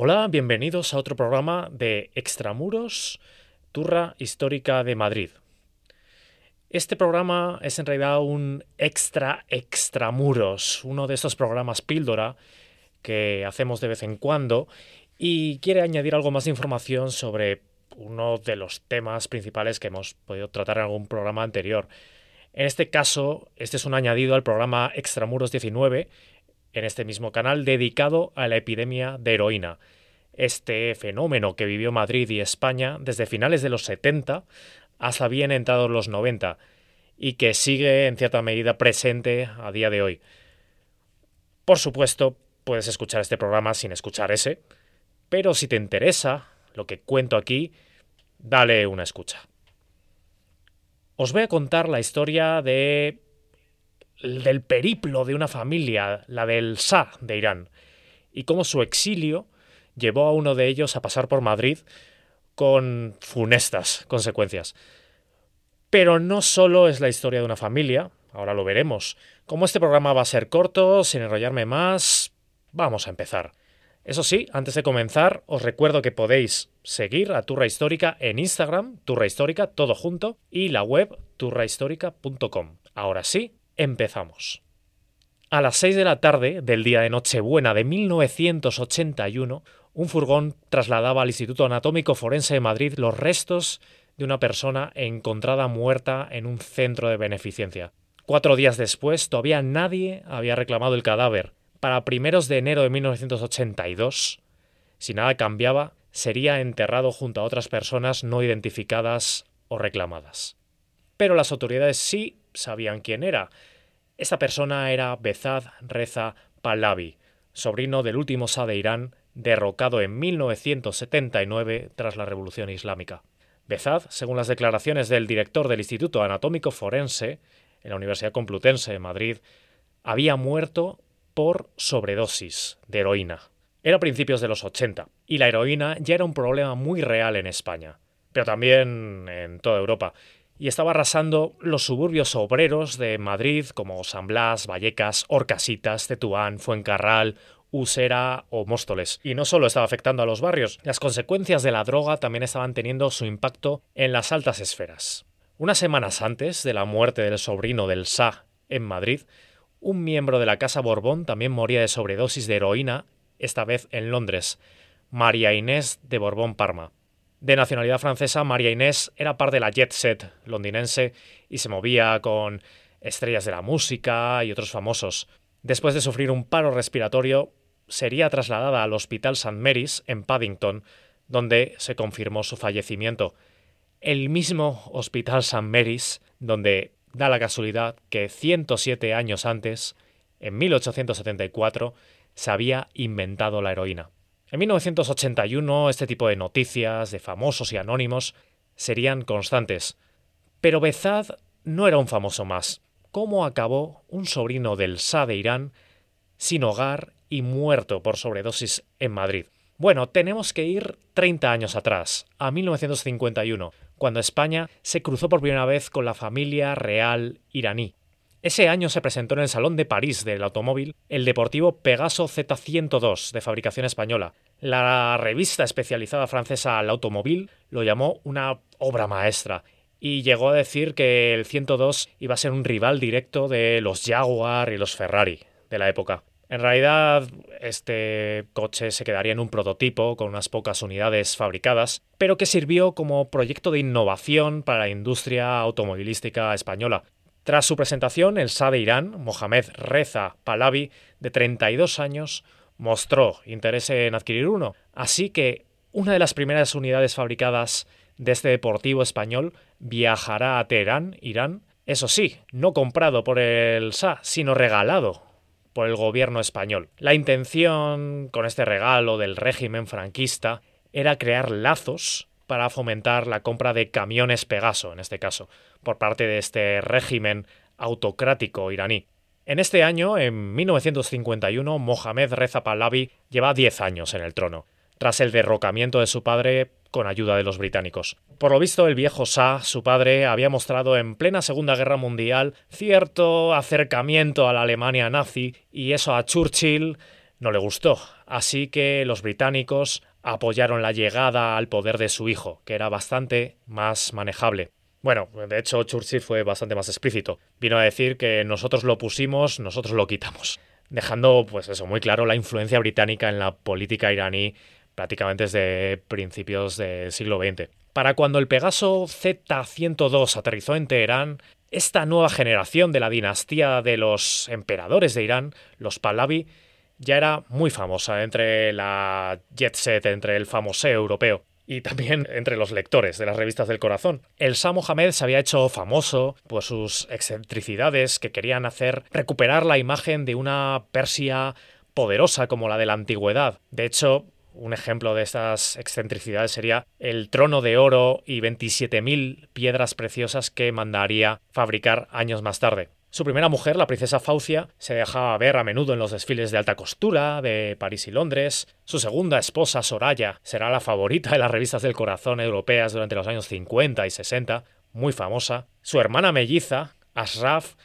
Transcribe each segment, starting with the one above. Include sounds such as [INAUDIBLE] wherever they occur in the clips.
Hola, bienvenidos a otro programa de Extramuros, Turra Histórica de Madrid. Este programa es en realidad un extra extramuros, uno de estos programas píldora que hacemos de vez en cuando y quiere añadir algo más de información sobre uno de los temas principales que hemos podido tratar en algún programa anterior. En este caso, este es un añadido al programa Extramuros 19, en este mismo canal dedicado a la epidemia de heroína. Este fenómeno que vivió Madrid y España desde finales de los 70 hasta bien entrados los 90 y que sigue en cierta medida presente a día de hoy. Por supuesto, puedes escuchar este programa sin escuchar ese, pero si te interesa lo que cuento aquí, dale una escucha. Os voy a contar la historia de del periplo de una familia, la del Shah de Irán, y cómo su exilio llevó a uno de ellos a pasar por Madrid con funestas consecuencias. Pero no solo es la historia de una familia, ahora lo veremos. Como este programa va a ser corto, sin enrollarme más, vamos a empezar. Eso sí, antes de comenzar, os recuerdo que podéis seguir a Turra Histórica en Instagram, Turra Histórica, todo junto, y la web turrahistórica.com. Ahora sí, empezamos. A las 6 de la tarde del día de Nochebuena de 1981, un furgón trasladaba al Instituto Anatómico Forense de Madrid los restos de una persona encontrada muerta en un centro de beneficencia. Cuatro días después, todavía nadie había reclamado el cadáver. Para primeros de enero de 1982, si nada cambiaba, sería enterrado junto a otras personas no identificadas o reclamadas. Pero las autoridades sí sabían quién era. Esta persona era Bezad Reza Pahlavi, sobrino del último Shah de Irán, derrocado en 1979 tras la Revolución Islámica. Bezad, según las declaraciones del director del Instituto Anatómico Forense en la Universidad Complutense de Madrid, había muerto por sobredosis de heroína. Era a principios de los 80 y la heroína ya era un problema muy real en España, pero también en toda Europa, y estaba arrasando los suburbios obreros de Madrid como San Blas, Vallecas, Orcasitas, Tetuán, Fuencarral, Usera o Móstoles. Y no solo estaba afectando a los barrios, las consecuencias de la droga también estaban teniendo su impacto en las altas esferas. Unas semanas antes de la muerte del sobrino del Shah en Madrid, un miembro de la Casa Borbón también moría de sobredosis de heroína, esta vez en Londres, María Inés de Borbón Parma. De nacionalidad francesa, María Inés era parte de la jet set londinense y se movía con estrellas de la música y otros famosos. Después de sufrir un paro respiratorio, sería trasladada al Hospital St. Mary's en Paddington, donde se confirmó su fallecimiento. El mismo Hospital St. Mary's, donde da la casualidad que 107 años antes, en 1874, se había inventado la heroína. En 1981 este tipo de noticias de famosos y anónimos serían constantes. Pero Bezad no era un famoso más. ¿Cómo acabó un sobrino del Shah de Irán sin hogar y muerto por sobredosis en Madrid. Bueno, tenemos que ir 30 años atrás, a 1951, cuando España se cruzó por primera vez con la familia real iraní. Ese año se presentó en el Salón de París del automóvil el deportivo Pegaso Z102 de fabricación española. La revista especializada francesa Al Automóvil lo llamó una obra maestra y llegó a decir que el 102 iba a ser un rival directo de los Jaguar y los Ferrari de la época. En realidad, este coche se quedaría en un prototipo con unas pocas unidades fabricadas, pero que sirvió como proyecto de innovación para la industria automovilística española. Tras su presentación, el Shah de Irán, Mohamed Reza Pahlavi, de 32 años, mostró interés en adquirir uno, así que una de las primeras unidades fabricadas de este deportivo español viajará a Teherán, Irán, eso sí, no comprado por el Shah, sino regalado por el gobierno español. La intención con este regalo del régimen franquista era crear lazos para fomentar la compra de camiones Pegaso, en este caso, por parte de este régimen autocrático iraní. En este año, en 1951, Mohamed Reza Pahlavi lleva 10 años en el trono tras el derrocamiento de su padre con ayuda de los británicos. Por lo visto, el viejo Shah, su padre, había mostrado en plena Segunda Guerra Mundial cierto acercamiento a la Alemania nazi y eso a Churchill no le gustó. así que los británicos apoyaron la llegada al poder de su hijo, que era bastante más manejable. Bueno, de hecho Churchill fue bastante más explícito. Vino a decir que nosotros lo pusimos, nosotros lo quitamos. Dejando, pues eso, muy claro la influencia británica en la política iraní prácticamente desde principios del siglo XX. Para cuando el Pegaso Z-102 aterrizó en Teherán, esta nueva generación de la dinastía de los emperadores de Irán, los Pahlavi, ya era muy famosa entre la jet set, entre el famoso europeo y también entre los lectores de las revistas del corazón. El Shah Mohammed se había hecho famoso por sus excentricidades que querían hacer recuperar la imagen de una Persia poderosa como la de la antigüedad. De hecho, un ejemplo de estas excentricidades sería el trono de oro y 27.000 piedras preciosas que mandaría fabricar años más tarde. Su primera mujer, la princesa Faucia, se dejaba ver a menudo en los desfiles de alta costura de París y Londres. Su segunda esposa, Soraya, será la favorita de las revistas del corazón europeas durante los años 50 y 60, muy famosa. Su hermana melliza, Ashraf,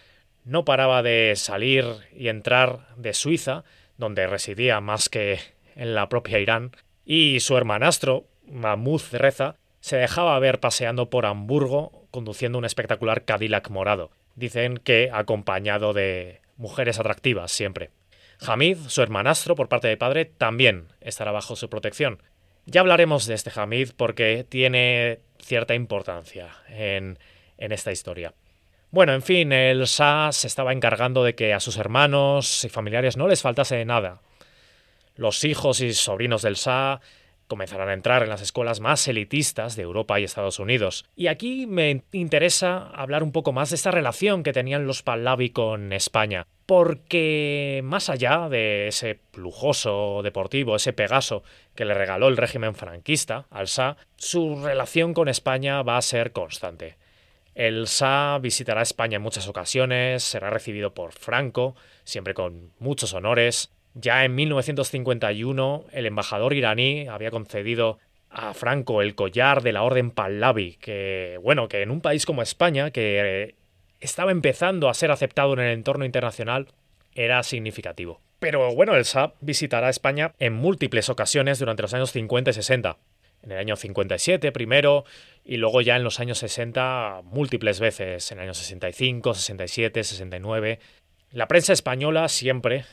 no paraba de salir y entrar de Suiza, donde residía más que en la propia Irán, y su hermanastro, Mahmoud Reza, se dejaba ver paseando por Hamburgo conduciendo un espectacular Cadillac morado. Dicen que acompañado de mujeres atractivas siempre. Hamid, su hermanastro por parte de padre, también estará bajo su protección. Ya hablaremos de este Hamid porque tiene cierta importancia en, en esta historia. Bueno, en fin, el Shah se estaba encargando de que a sus hermanos y familiares no les faltase nada. Los hijos y sobrinos del Shah comenzarán a entrar en las escuelas más elitistas de Europa y Estados Unidos. Y aquí me interesa hablar un poco más de esta relación que tenían los Pahlavi con España. Porque más allá de ese lujoso deportivo, ese Pegaso que le regaló el régimen franquista al Shah, su relación con España va a ser constante. El Shah visitará España en muchas ocasiones, será recibido por Franco, siempre con muchos honores, ya en 1951, el embajador iraní había concedido a Franco el collar de la Orden Pahlavi, que, bueno, que en un país como España, que eh, estaba empezando a ser aceptado en el entorno internacional, era significativo. Pero bueno, el Shah visitará España en múltiples ocasiones durante los años 50 y 60. En el año 57 primero y luego ya en los años 60 múltiples veces, en el año 65, 67, 69. La prensa española siempre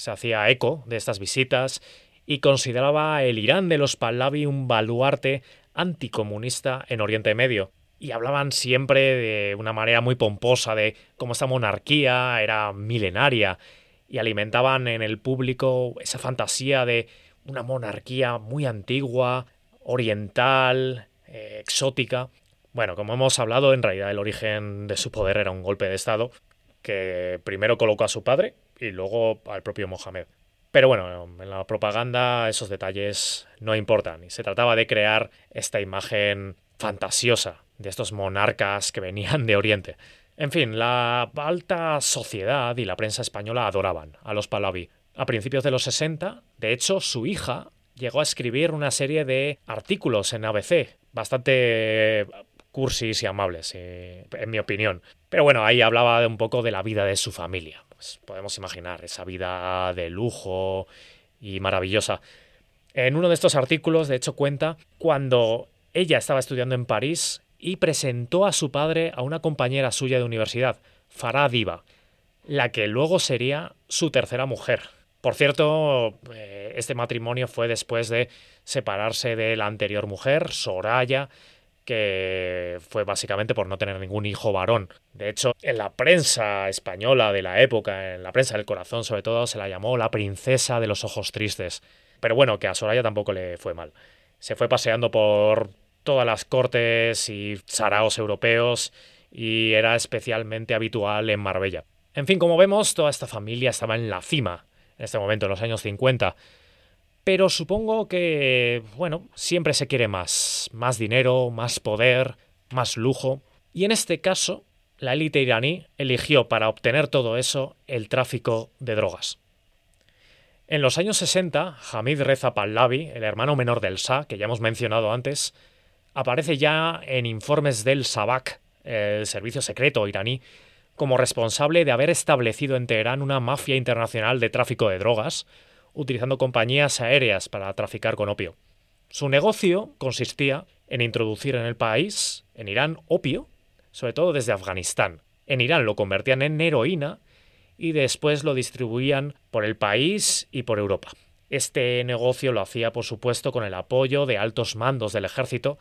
se hacía eco de estas visitas y consideraba el Irán de los Pahlavi un baluarte anticomunista en Oriente Medio. Y hablaban siempre de una manera muy pomposa de cómo esta monarquía era milenaria y alimentaban en el público esa fantasía de una monarquía muy antigua, oriental, eh, exótica. Bueno, como hemos hablado, en realidad el origen de su poder era un golpe de Estado que primero colocó a su padre y luego al propio Mohamed. Pero bueno, en la propaganda esos detalles no importan y se trataba de crear esta imagen fantasiosa de estos monarcas que venían de Oriente. En fin, la alta sociedad y la prensa española adoraban a los Pahlavi. A principios de los 60, de hecho, su hija llegó a escribir una serie de artículos en ABC, bastante cursis y amables, eh, en mi opinión. Pero bueno, ahí hablaba un poco de la vida de su familia. Pues podemos imaginar esa vida de lujo y maravillosa. En uno de estos artículos, de hecho, cuenta cuando ella estaba estudiando en París y presentó a su padre a una compañera suya de universidad, Farah Diva, la que luego sería su tercera mujer. Por cierto, eh, este matrimonio fue después de separarse de la anterior mujer, Soraya, que fue básicamente por no tener ningún hijo varón. De hecho, en la prensa española de la época, en la prensa del corazón sobre todo, se la llamó la princesa de los ojos tristes. Pero bueno, que a Soraya tampoco le fue mal. Se fue paseando por todas las cortes y saraos europeos y era especialmente habitual en Marbella. En fin, como vemos, toda esta familia estaba en la cima en este momento, en los años 50. Pero supongo que, bueno, siempre se quiere más, más dinero, más poder, más lujo. Y en este caso, la élite iraní eligió para obtener todo eso el tráfico de drogas. En los años 60, Hamid Reza Pahlavi, el hermano menor del Shah, que ya hemos mencionado antes, aparece ya en informes del Sabak, el servicio secreto iraní, como responsable de haber establecido en Teherán una mafia internacional de tráfico de drogas, utilizando compañías aéreas para traficar con opio. Su negocio consistía en introducir en el país, en Irán, opio, sobre todo desde Afganistán. En Irán lo convertían en heroína y después lo distribuían por el país y por Europa. Este negocio lo hacía, por supuesto, con el apoyo de altos mandos del ejército,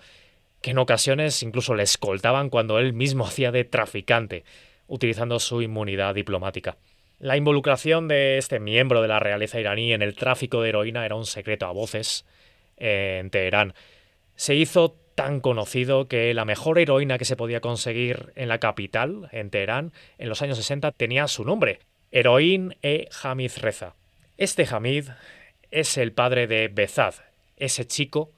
que en ocasiones incluso le escoltaban cuando él mismo [LAUGHS] hacía de traficante, utilizando su inmunidad diplomática. La involucración de este miembro de la realeza iraní en el tráfico de heroína era un secreto a voces en Teherán. Se hizo tan conocido que la mejor heroína que se podía conseguir en la capital, en Teherán, en los años 60 tenía su nombre, Heroín e Hamid Reza. Este Hamid es el padre de Bezad, ese chico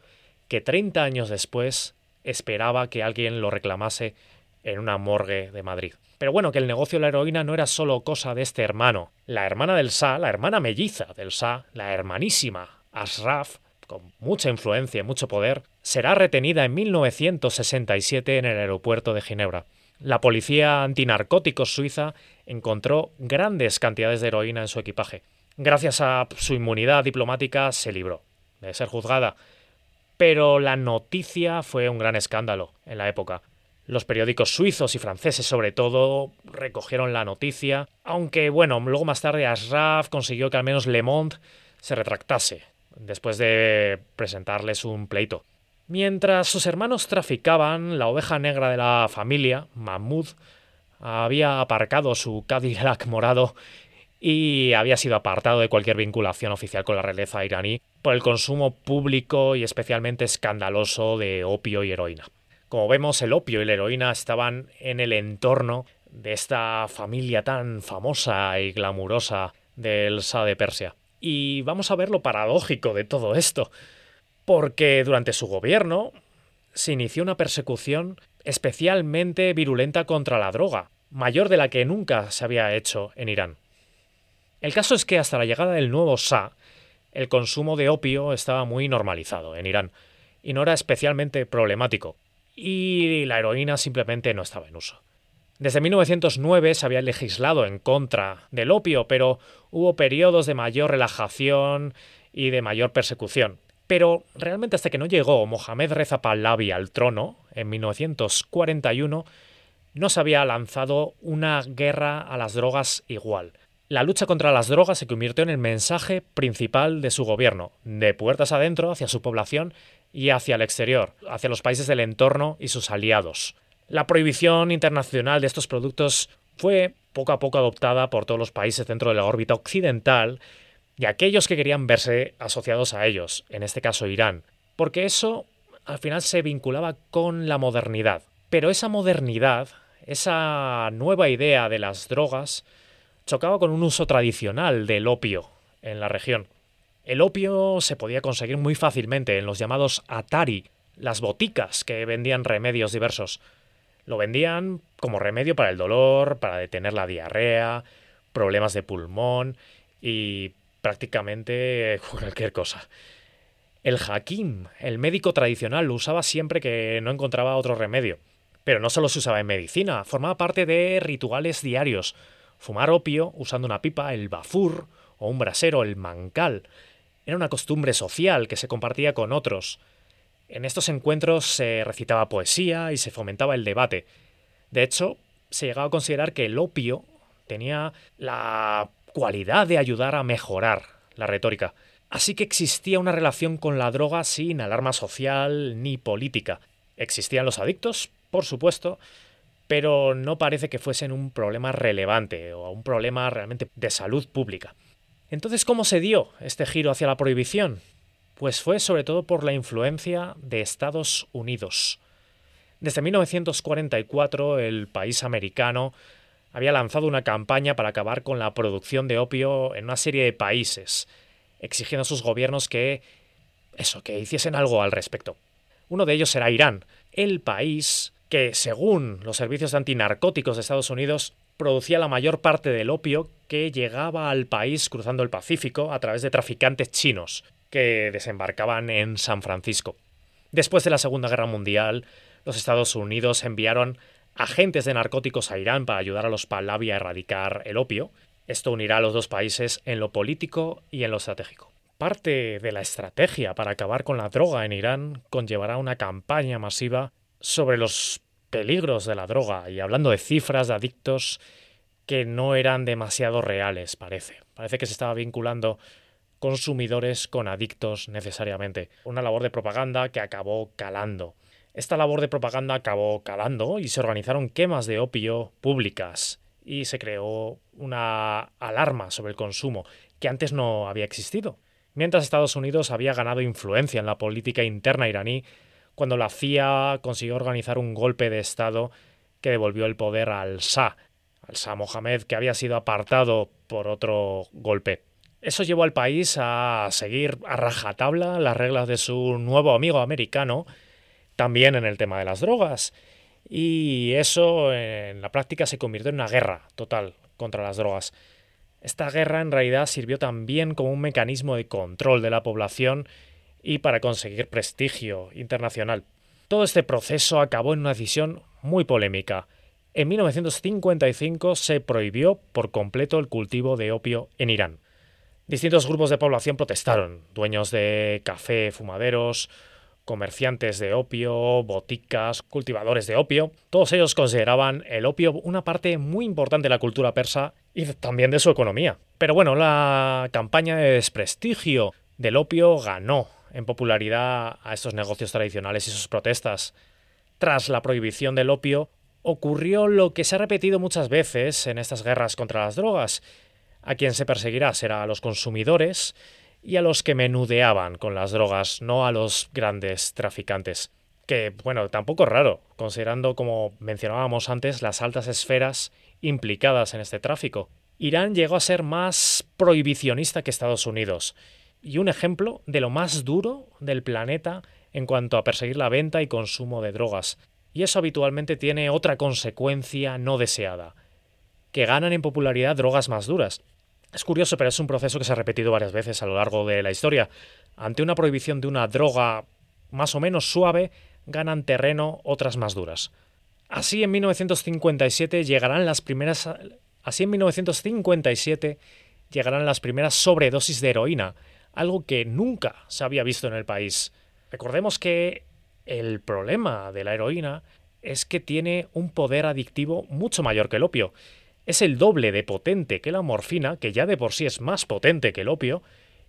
que 30 años después esperaba que alguien lo reclamase en una morgue de Madrid. Pero bueno, que el negocio de la heroína no era solo cosa de este hermano. La hermana del Sa, la hermana melliza del Sa, la hermanísima Ashraf, con mucha influencia y mucho poder, será retenida en 1967 en el aeropuerto de Ginebra. La policía antinarcóticos suiza encontró grandes cantidades de heroína en su equipaje. Gracias a su inmunidad diplomática se libró de ser juzgada. Pero la noticia fue un gran escándalo en la época. Los periódicos suizos y franceses, sobre todo, recogieron la noticia, aunque bueno, luego más tarde Ashraf consiguió que al menos Le Monde se retractase después de presentarles un pleito. Mientras sus hermanos traficaban, la oveja negra de la familia, Mahmoud, había aparcado su Cadillac morado y había sido apartado de cualquier vinculación oficial con la realeza iraní por el consumo público y especialmente escandaloso de opio y heroína. Como vemos, el opio y la heroína estaban en el entorno de esta familia tan famosa y glamurosa del Shah de Persia. Y vamos a ver lo paradójico de todo esto, porque durante su gobierno se inició una persecución especialmente virulenta contra la droga, mayor de la que nunca se había hecho en Irán. El caso es que hasta la llegada del nuevo Shah, el consumo de opio estaba muy normalizado en Irán y no era especialmente problemático, y la heroína simplemente no estaba en uso. Desde 1909 se había legislado en contra del opio, pero hubo periodos de mayor relajación y de mayor persecución. Pero realmente hasta que no llegó Mohamed Reza Pahlavi al trono, en 1941, no se había lanzado una guerra a las drogas igual. La lucha contra las drogas se convirtió en el mensaje principal de su gobierno, de puertas adentro hacia su población y hacia el exterior, hacia los países del entorno y sus aliados. La prohibición internacional de estos productos fue poco a poco adoptada por todos los países dentro de la órbita occidental y aquellos que querían verse asociados a ellos, en este caso Irán, porque eso al final se vinculaba con la modernidad. Pero esa modernidad, esa nueva idea de las drogas, chocaba con un uso tradicional del opio en la región. El opio se podía conseguir muy fácilmente en los llamados Atari, las boticas que vendían remedios diversos. Lo vendían como remedio para el dolor, para detener la diarrea, problemas de pulmón y prácticamente [LAUGHS] cualquier cosa. El hakim, el médico tradicional, lo usaba siempre que no encontraba otro remedio. Pero no solo se usaba en medicina, formaba parte de rituales diarios. Fumar opio usando una pipa, el bafur, o un brasero, el mancal. Era una costumbre social que se compartía con otros. En estos encuentros se recitaba poesía y se fomentaba el debate. De hecho, se llegaba a considerar que el opio tenía la cualidad de ayudar a mejorar la retórica. Así que existía una relación con la droga sin alarma social ni política. Existían los adictos, por supuesto, pero no parece que fuesen un problema relevante o un problema realmente de salud pública. Entonces, ¿cómo se dio este giro hacia la prohibición? Pues fue sobre todo por la influencia de Estados Unidos. Desde 1944 el país americano había lanzado una campaña para acabar con la producción de opio en una serie de países, exigiendo a sus gobiernos que eso, que hiciesen algo al respecto. Uno de ellos era Irán, el país que, según los servicios antinarcóticos de Estados Unidos, producía la mayor parte del opio que llegaba al país cruzando el Pacífico a través de traficantes chinos, que desembarcaban en San Francisco. Después de la Segunda Guerra Mundial, los Estados Unidos enviaron agentes de narcóticos a Irán para ayudar a los Pahlavi a erradicar el opio, Esto unirá a los dos países en lo político y en lo estratégico. Parte de la estrategia para acabar con la droga en Irán conllevará una campaña masiva sobre los peligros de la droga y hablando de cifras de adictos que no eran demasiado reales, parece. Parece que se estaba vinculando consumidores con adictos necesariamente. Una labor de propaganda que acabó calando. Esta labor de propaganda acabó calando y se organizaron quemas de opio públicas y se creó una alarma sobre el consumo que antes no había existido. Mientras Estados Unidos había ganado influencia en la política interna iraní cuando la CIA consiguió organizar un golpe de Estado que devolvió el poder al Shah, al Shah Mohammed, que había sido apartado por otro golpe. Eso llevó al país a seguir a rajatabla las reglas de su nuevo amigo americano, también en el tema de las drogas. Y eso en la práctica se convirtió en una guerra total contra las drogas. Esta guerra en realidad sirvió también como un mecanismo de control de la población y para conseguir prestigio internacional. Todo este proceso acabó en una decisión muy polémica. En 1955 se prohibió por completo el cultivo de opio en Irán. Distintos grupos de población protestaron, dueños de café, fumaderos, comerciantes de opio, boticas, cultivadores de opio. Todos ellos consideraban el opio una parte muy importante de la cultura persa y también de su economía. Pero bueno, la campaña de desprestigio del opio ganó en popularidad a estos negocios tradicionales y sus protestas. Tras la prohibición del opio, ocurrió lo que se ha repetido muchas veces en estas guerras contra las drogas, a quien se perseguirá será a los consumidores y a los que menudeaban con las drogas, no a los grandes traficantes. Que, bueno, tampoco es raro, considerando, como mencionábamos antes, las altas esferas implicadas en este tráfico. Irán llegó a ser más prohibicionista que Estados Unidos, y un ejemplo de lo más duro del planeta en cuanto a perseguir la venta y consumo de drogas. Y eso habitualmente tiene otra consecuencia no deseada, que ganan en popularidad drogas más duras. Es curioso, pero es un proceso que se ha repetido varias veces a lo largo de la historia. Ante una prohibición de una droga más o menos suave, ganan terreno otras más duras. Así en 1957 llegarán las primeras así en 1957 llegarán las primeras sobredosis de heroína, algo que nunca se había visto en el país. Recordemos que el problema de la heroína es que tiene un poder adictivo mucho mayor que el opio es el doble de potente que la morfina, que ya de por sí es más potente que el opio,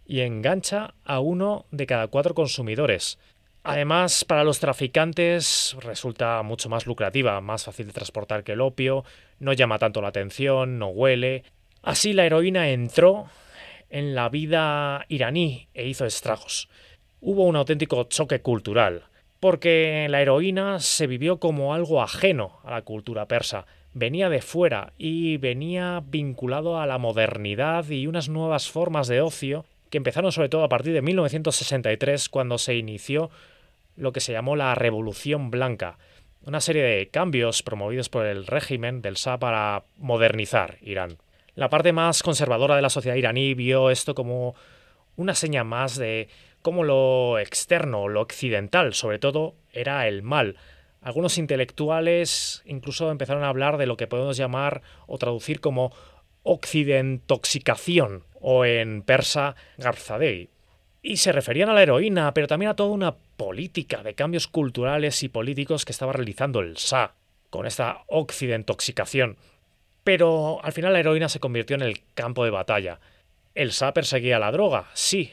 y engancha a uno de cada cuatro consumidores. Además, para los traficantes resulta mucho más lucrativa, más fácil de transportar que el opio, no llama tanto la atención, no huele. Así la heroína entró en la vida iraní e hizo estragos. Hubo un auténtico choque cultural, porque la heroína se vivió como algo ajeno a la cultura persa, venía de fuera y venía vinculado a la modernidad y unas nuevas formas de ocio que empezaron sobre todo a partir de 1963 cuando se inició lo que se llamó la Revolución Blanca, una serie de cambios promovidos por el régimen del Shah para modernizar Irán. La parte más conservadora de la sociedad iraní vio esto como una seña más de cómo lo externo, lo occidental, sobre todo, era el mal, algunos intelectuales incluso empezaron a hablar de lo que podemos llamar o traducir como occidentoxicación o en persa garzadei. Y se referían a la heroína, pero también a toda una política de cambios culturales y políticos que estaba realizando el Shah con esta occidentoxicación. Pero al final la heroína se convirtió en el campo de batalla. El Shah perseguía la droga, sí,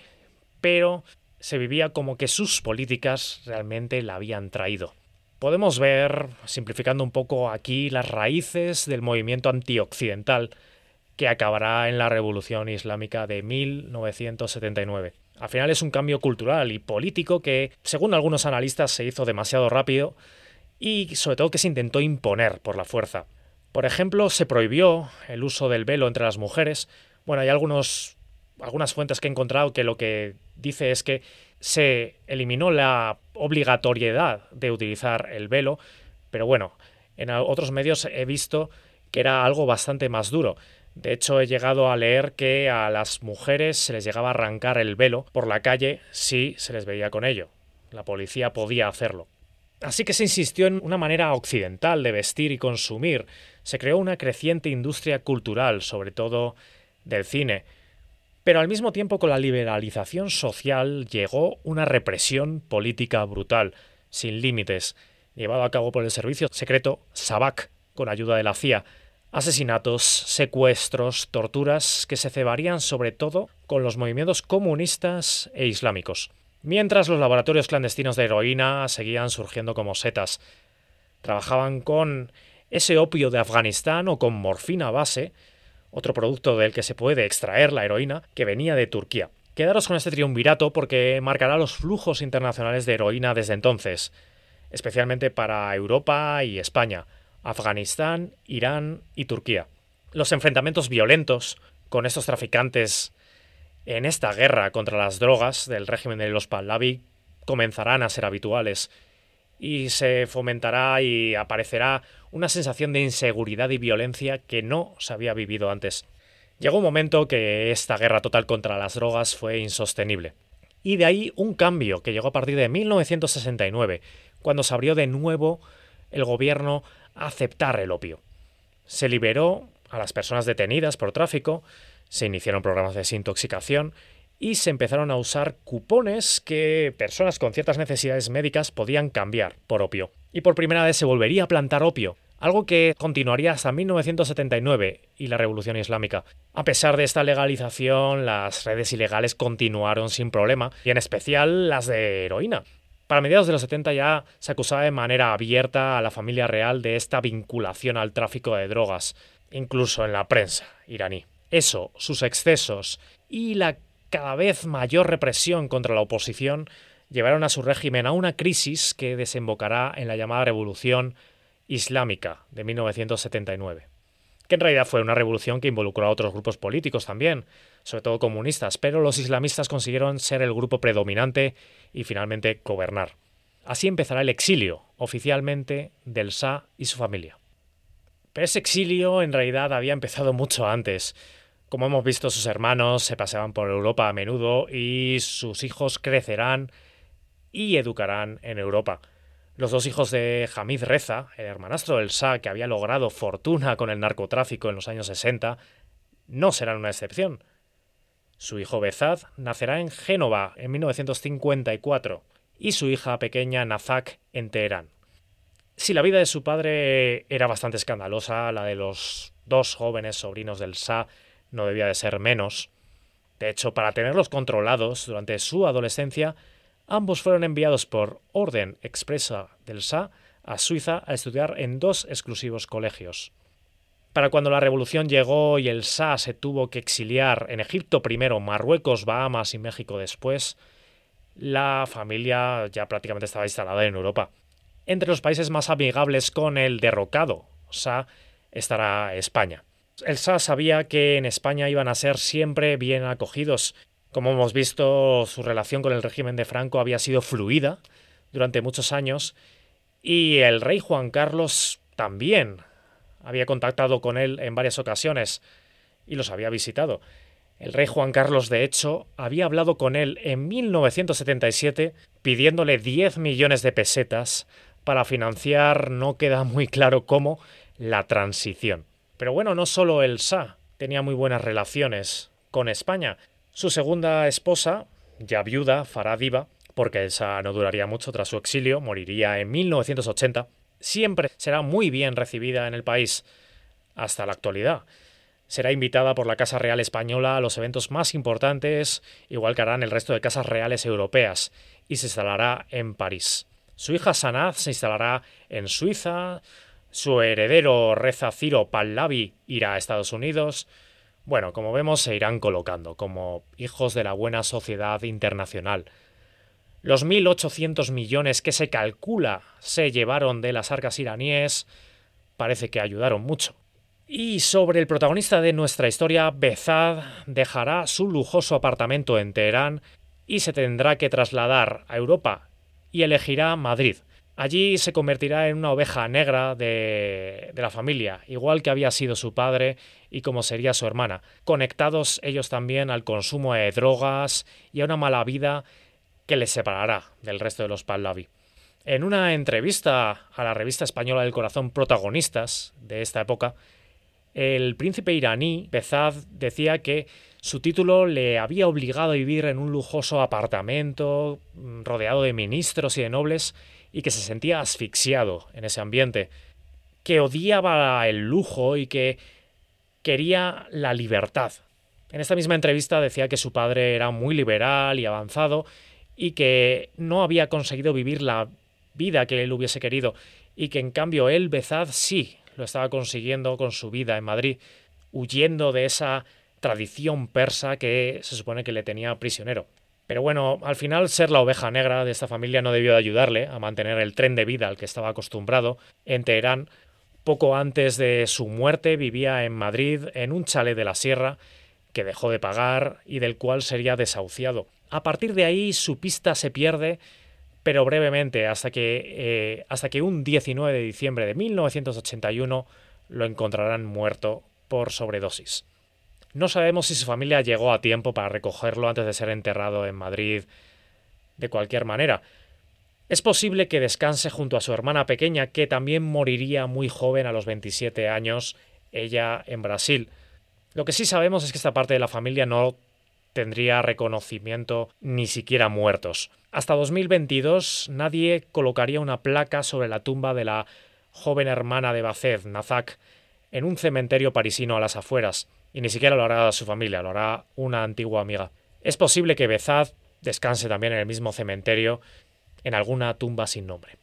pero se vivía como que sus políticas realmente la habían traído. Podemos ver, simplificando un poco aquí, las raíces del movimiento antioccidental que acabará en la Revolución Islámica de 1979. Al final es un cambio cultural y político que, según algunos analistas, se hizo demasiado rápido y sobre todo que se intentó imponer por la fuerza. Por ejemplo, se prohibió el uso del velo entre las mujeres. Bueno, hay algunos, algunas fuentes que he encontrado que lo que dice es que se eliminó la obligatoriedad de utilizar el velo, pero bueno, en otros medios he visto que era algo bastante más duro. De hecho, he llegado a leer que a las mujeres se les llegaba a arrancar el velo por la calle si se les veía con ello. La policía podía hacerlo. Así que se insistió en una manera occidental de vestir y consumir. Se creó una creciente industria cultural, sobre todo del cine. Pero al mismo tiempo con la liberalización social llegó una represión política brutal, sin límites, llevado a cabo por el servicio secreto SABAC, con ayuda de la CIA. Asesinatos, secuestros, torturas que se cebarían sobre todo con los movimientos comunistas e islámicos. Mientras los laboratorios clandestinos de heroína seguían surgiendo como setas. Trabajaban con ese opio de Afganistán o con morfina base, otro producto del que se puede extraer la heroína, que venía de Turquía. Quedaros con este triunvirato porque marcará los flujos internacionales de heroína desde entonces, especialmente para Europa y España, Afganistán, Irán y Turquía. Los enfrentamientos violentos con estos traficantes en esta guerra contra las drogas del régimen de los Pahlavi comenzarán a ser habituales y se fomentará y aparecerá una sensación de inseguridad y violencia que no se había vivido antes. Llegó un momento que esta guerra total contra las drogas fue insostenible. Y de ahí un cambio que llegó a partir de 1969, cuando se abrió de nuevo el gobierno a aceptar el opio. Se liberó a las personas detenidas por tráfico, se iniciaron programas de desintoxicación y se empezaron a usar cupones que personas con ciertas necesidades médicas podían cambiar por opio. Y por primera vez se volvería a plantar opio, algo que continuaría hasta 1979 y la Revolución Islámica. A pesar de esta legalización, las redes ilegales continuaron sin problema, y en especial las de heroína. Para mediados de los 70 ya se acusaba de manera abierta a la familia real de esta vinculación al tráfico de drogas, incluso en la prensa iraní. Eso, sus excesos y la cada vez mayor represión contra la oposición llevaron a su régimen a una crisis que desembocará en la llamada Revolución Islámica de 1979, que en realidad fue una revolución que involucró a otros grupos políticos también, sobre todo comunistas, pero los islamistas consiguieron ser el grupo predominante y finalmente gobernar. Así empezará el exilio, oficialmente, del Shah y su familia. Pero ese exilio en realidad había empezado mucho antes. Como hemos visto, sus hermanos se paseaban por Europa a menudo y sus hijos crecerán y educarán en Europa. Los dos hijos de Hamid Reza, el hermanastro del Shah que había logrado fortuna con el narcotráfico en los años 60, no serán una excepción. Su hijo Bezad nacerá en Génova en 1954 y su hija pequeña Nazak en Teherán. Si la vida de su padre era bastante escandalosa, la de los dos jóvenes sobrinos del Shah no debía de ser menos. De hecho, para tenerlos controlados durante su adolescencia, ambos fueron enviados por orden expresa del Shah a Suiza a estudiar en dos exclusivos colegios. Para cuando la revolución llegó y el Shah se tuvo que exiliar en Egipto primero, Marruecos, Bahamas y México después, la familia ya prácticamente estaba instalada en Europa. Entre los países más amigables con el derrocado Shah estará España. El SA sabía que en España iban a ser siempre bien acogidos. Como hemos visto, su relación con el régimen de Franco había sido fluida durante muchos años y el rey Juan Carlos también había contactado con él en varias ocasiones y los había visitado. El rey Juan Carlos, de hecho, había hablado con él en 1977 pidiéndole 10 millones de pesetas para financiar, no queda muy claro cómo, la transición. Pero bueno, no solo el Shah tenía muy buenas relaciones con España. Su segunda esposa, ya viuda, Faradiva, porque el no duraría mucho tras su exilio, moriría en 1980, siempre será muy bien recibida en el país, hasta la actualidad. Será invitada por la Casa Real Española a los eventos más importantes, igual que harán el resto de casas reales europeas, y se instalará en París. Su hija Sanaz se instalará en Suiza, su heredero Reza Ciro Pallavi irá a Estados Unidos. Bueno, como vemos, se irán colocando como hijos de la buena sociedad internacional. Los 1.800 millones que se calcula se llevaron de las arcas iraníes parece que ayudaron mucho. Y sobre el protagonista de nuestra historia, Bezad dejará su lujoso apartamento en Teherán y se tendrá que trasladar a Europa y elegirá Madrid, Allí se convertirá en una oveja negra de, la familia, igual que había sido su padre y como sería su hermana, conectados ellos también al consumo de drogas y a una mala vida que les separará del resto de los Pahlavi. En una entrevista a la revista española del corazón Protagonistas de esta época, el príncipe iraní Bezad decía que su título le había obligado a vivir en un lujoso apartamento mm, rodeado de ministros y de nobles y que se sentía asfixiado en ese ambiente, que odiaba el lujo y que quería la libertad. En esta misma entrevista decía que su padre era muy liberal y avanzado y que no había conseguido vivir la vida que él hubiese querido y que en cambio él, Bezad, sí lo estaba consiguiendo con su vida en Madrid, huyendo de esa tradición persa que se supone que le tenía prisionero. Pero bueno, al final ser la oveja negra de esta familia no debió de ayudarle a mantener el tren de vida al que estaba acostumbrado en Teherán. Poco antes de su muerte vivía en Madrid en un chalet de la sierra que dejó de pagar y del cual sería desahuciado. A partir de ahí su pista se pierde, pero brevemente, hasta que, eh, hasta que un 19 de diciembre de 1981 lo encontrarán muerto por sobredosis. No sabemos si su familia llegó a tiempo para recogerlo antes de ser enterrado en Madrid de cualquier manera. Es posible que descanse junto a su hermana pequeña, que también moriría muy joven a los 27 años, ella en Brasil. Lo que sí sabemos es que esta parte de la familia no tendría reconocimiento ni siquiera muertos. Hasta 2022 nadie colocaría una placa sobre la tumba de la joven hermana de Baced, Nazak, en un cementerio parisino a las afueras. Y ni siquiera lo hará su familia, lo hará una antigua amiga. Es posible que Bezad descanse también en el mismo cementerio, en alguna tumba sin nombre.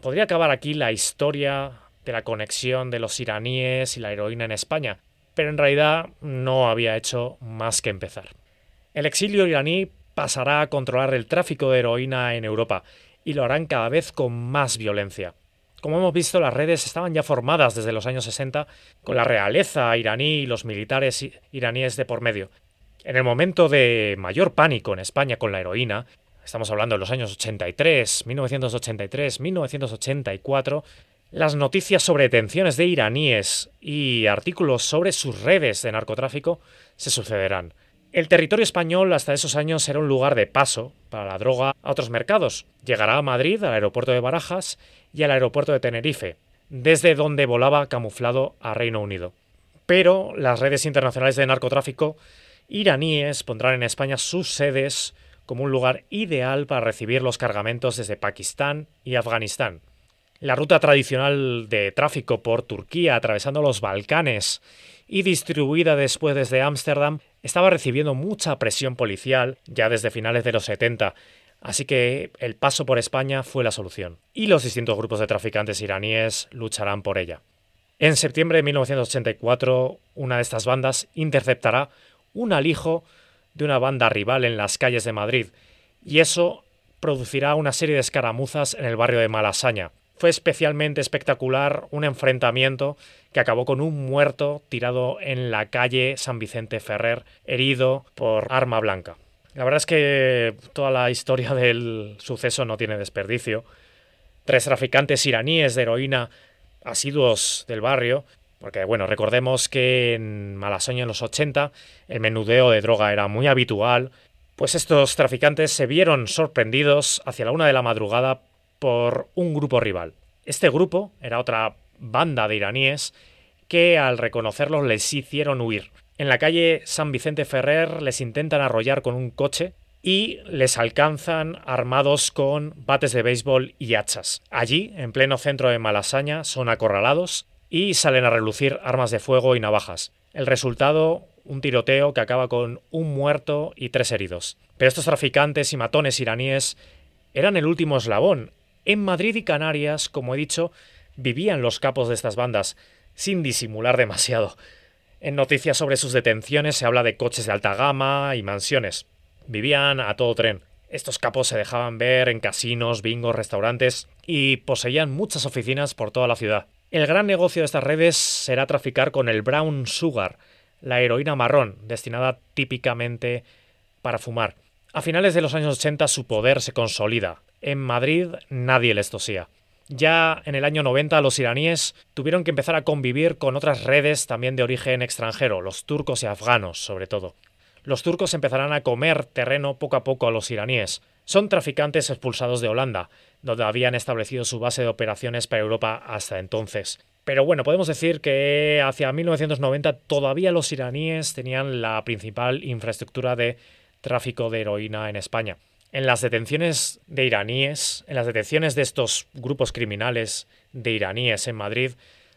Podría acabar aquí la historia de la conexión de los iraníes y la heroína en España, pero en realidad no había hecho más que empezar. El exilio iraní pasará a controlar el tráfico de heroína en Europa y lo harán cada vez con más violencia. Como hemos visto, las redes estaban ya formadas desde los años 60 con la realeza iraní y los militares iraníes de por medio. En el momento de mayor pánico en España con la heroína, estamos hablando de los años 83, 1983, 1984, las noticias sobre detenciones de iraníes y artículos sobre sus redes de narcotráfico se sucederán. El territorio español hasta esos años era un lugar de paso para la droga a otros mercados. Llegará a Madrid, al aeropuerto de Barajas y al aeropuerto de Tenerife, desde donde volaba camuflado a Reino Unido. Pero las redes internacionales de narcotráfico iraníes pondrán en España sus sedes como un lugar ideal para recibir los cargamentos desde Pakistán y Afganistán. La ruta tradicional de tráfico por Turquía atravesando los Balcanes y distribuida después desde Ámsterdam estaba recibiendo mucha presión policial ya desde finales de los 70, así que el paso por España fue la solución, y los distintos grupos de traficantes iraníes lucharán por ella. En septiembre de 1984, una de estas bandas interceptará un alijo de una banda rival en las calles de Madrid, y eso producirá una serie de escaramuzas en el barrio de Malasaña, fue especialmente espectacular un enfrentamiento que acabó con un muerto tirado en la calle San Vicente Ferrer, herido por arma blanca. La verdad es que toda la historia [LAUGHS] del suceso no tiene desperdicio. Tres traficantes iraníes de heroína asiduos del barrio, porque bueno, recordemos que en Malasoña en los 80 el menudeo de droga era muy habitual, pues estos traficantes se vieron sorprendidos hacia la una de la madrugada por un grupo rival. Este grupo era otra banda de iraníes que al reconocerlos les hicieron huir. En la calle San Vicente Ferrer les intentan arrollar con un coche y les alcanzan armados con bates de béisbol y hachas. Allí, en pleno centro de Malasaña, son acorralados y salen a relucir armas de fuego y navajas. El resultado, un tiroteo que acaba con un muerto y tres heridos. Pero estos traficantes y matones iraníes eran el último eslabón en Madrid y Canarias, como he dicho, vivían los capos de estas bandas, sin disimular demasiado. En noticias sobre sus detenciones se habla de coches de alta gama y mansiones. Vivían a todo tren. Estos capos se dejaban ver en casinos, bingos, restaurantes y poseían muchas oficinas por toda la ciudad. El gran negocio de estas redes será traficar con el brown sugar, la heroína marrón, destinada típicamente para fumar. A finales de los años 80 su poder se consolida. En Madrid nadie les tosía. Ya en el año 90 los iraníes tuvieron que empezar a convivir con otras redes también de origen extranjero, los turcos y afganos sobre todo. Los turcos empezarán a comer terreno poco a poco a los iraníes. Son traficantes expulsados de Holanda, donde habían establecido su base de operaciones para Europa hasta entonces. Pero bueno, podemos decir que hacia 1990 todavía los iraníes tenían la principal infraestructura de tráfico de heroína en España. En las detenciones de iraníes, en las detenciones de estos grupos criminales de iraníes en Madrid,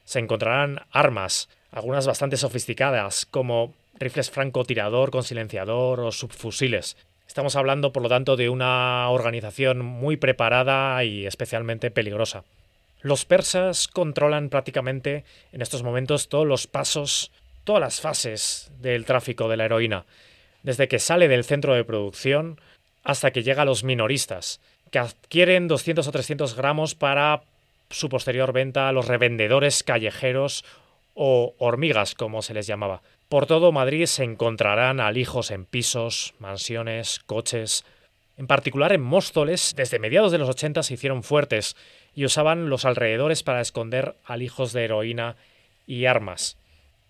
se encontrarán armas, algunas bastante sofisticadas, como rifles francotirador con silenciador o subfusiles. Estamos hablando, por lo tanto, de una organización muy preparada y especialmente peligrosa. Los persas controlan prácticamente en estos momentos todos los pasos, todas las fases del tráfico de la heroína, desde que sale del centro de producción hasta que llega a los minoristas, que adquieren 200 o 300 gramos para su posterior venta a los revendedores callejeros o hormigas, como se les llamaba. Por todo Madrid se encontrarán alijos en pisos, mansiones, coches. En particular en Móstoles, desde mediados de los 80 se hicieron fuertes y usaban los alrededores para esconder alijos de heroína y armas.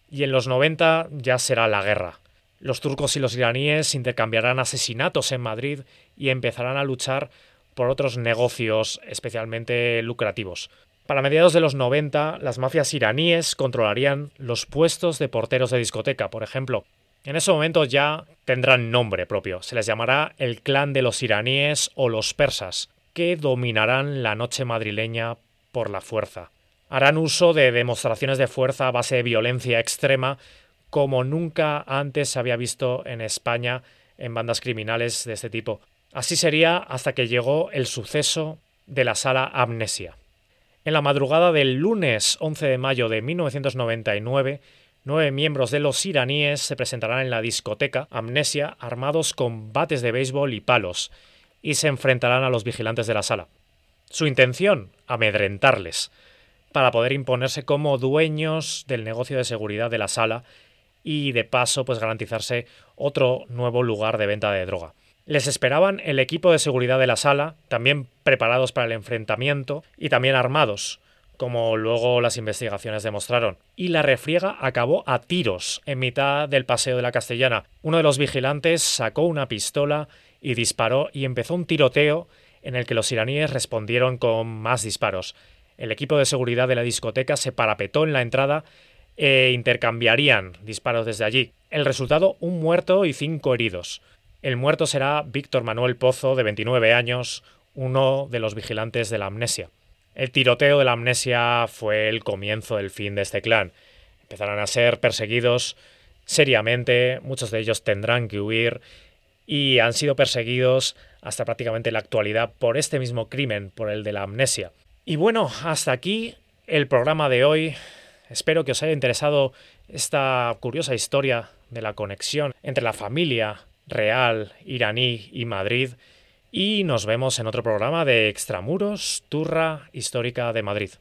Y en los 90 ya será la guerra. Los turcos y los iraníes intercambiarán asesinatos en Madrid y empezarán a luchar por otros negocios especialmente lucrativos. Para mediados de los 90, las mafias iraníes controlarían los puestos de porteros de discoteca, por ejemplo. En ese momento ya tendrán nombre propio. Se les llamará el clan de los iraníes o los persas que dominarán la noche madrileña por la fuerza. Harán uso de demostraciones de fuerza a base de violencia extrema como nunca antes se había visto en España en bandas criminales de este tipo. Así sería hasta que llegó el suceso de la sala Amnesia. En la madrugada del lunes 11 de mayo de 1999, nueve miembros de los iraníes se presentarán en la discoteca Amnesia armados con bates de béisbol y palos, y se enfrentarán a los vigilantes de la sala. Su intención, amedrentarles, para poder imponerse como dueños del negocio de seguridad de la sala y de paso pues garantizarse otro nuevo lugar de venta de droga. Les esperaban el equipo de seguridad de la sala, también preparados para el enfrentamiento y también armados, como luego las investigaciones demostraron. Y la refriega acabó a tiros en mitad del paseo de la Castellana. Uno de los vigilantes sacó una pistola y disparó y empezó un tiroteo en el que los iraníes respondieron con más disparos. El equipo de seguridad de la discoteca se parapetó en la entrada e intercambiarían disparos desde allí. El resultado, un muerto y cinco heridos. El muerto será Víctor Manuel Pozo, de 29 años, uno de los vigilantes de la amnesia. El tiroteo de la amnesia fue el comienzo del fin de este clan. Empezarán a ser perseguidos seriamente, muchos de ellos tendrán que huir y han sido perseguidos hasta prácticamente la actualidad por este mismo crimen, por el de la amnesia. Y bueno, hasta aquí el programa de hoy. Espero que os haya interesado esta curiosa historia de la conexión entre la familia real iraní y Madrid y nos vemos en otro programa de Extramuros, Turra Histórica de Madrid.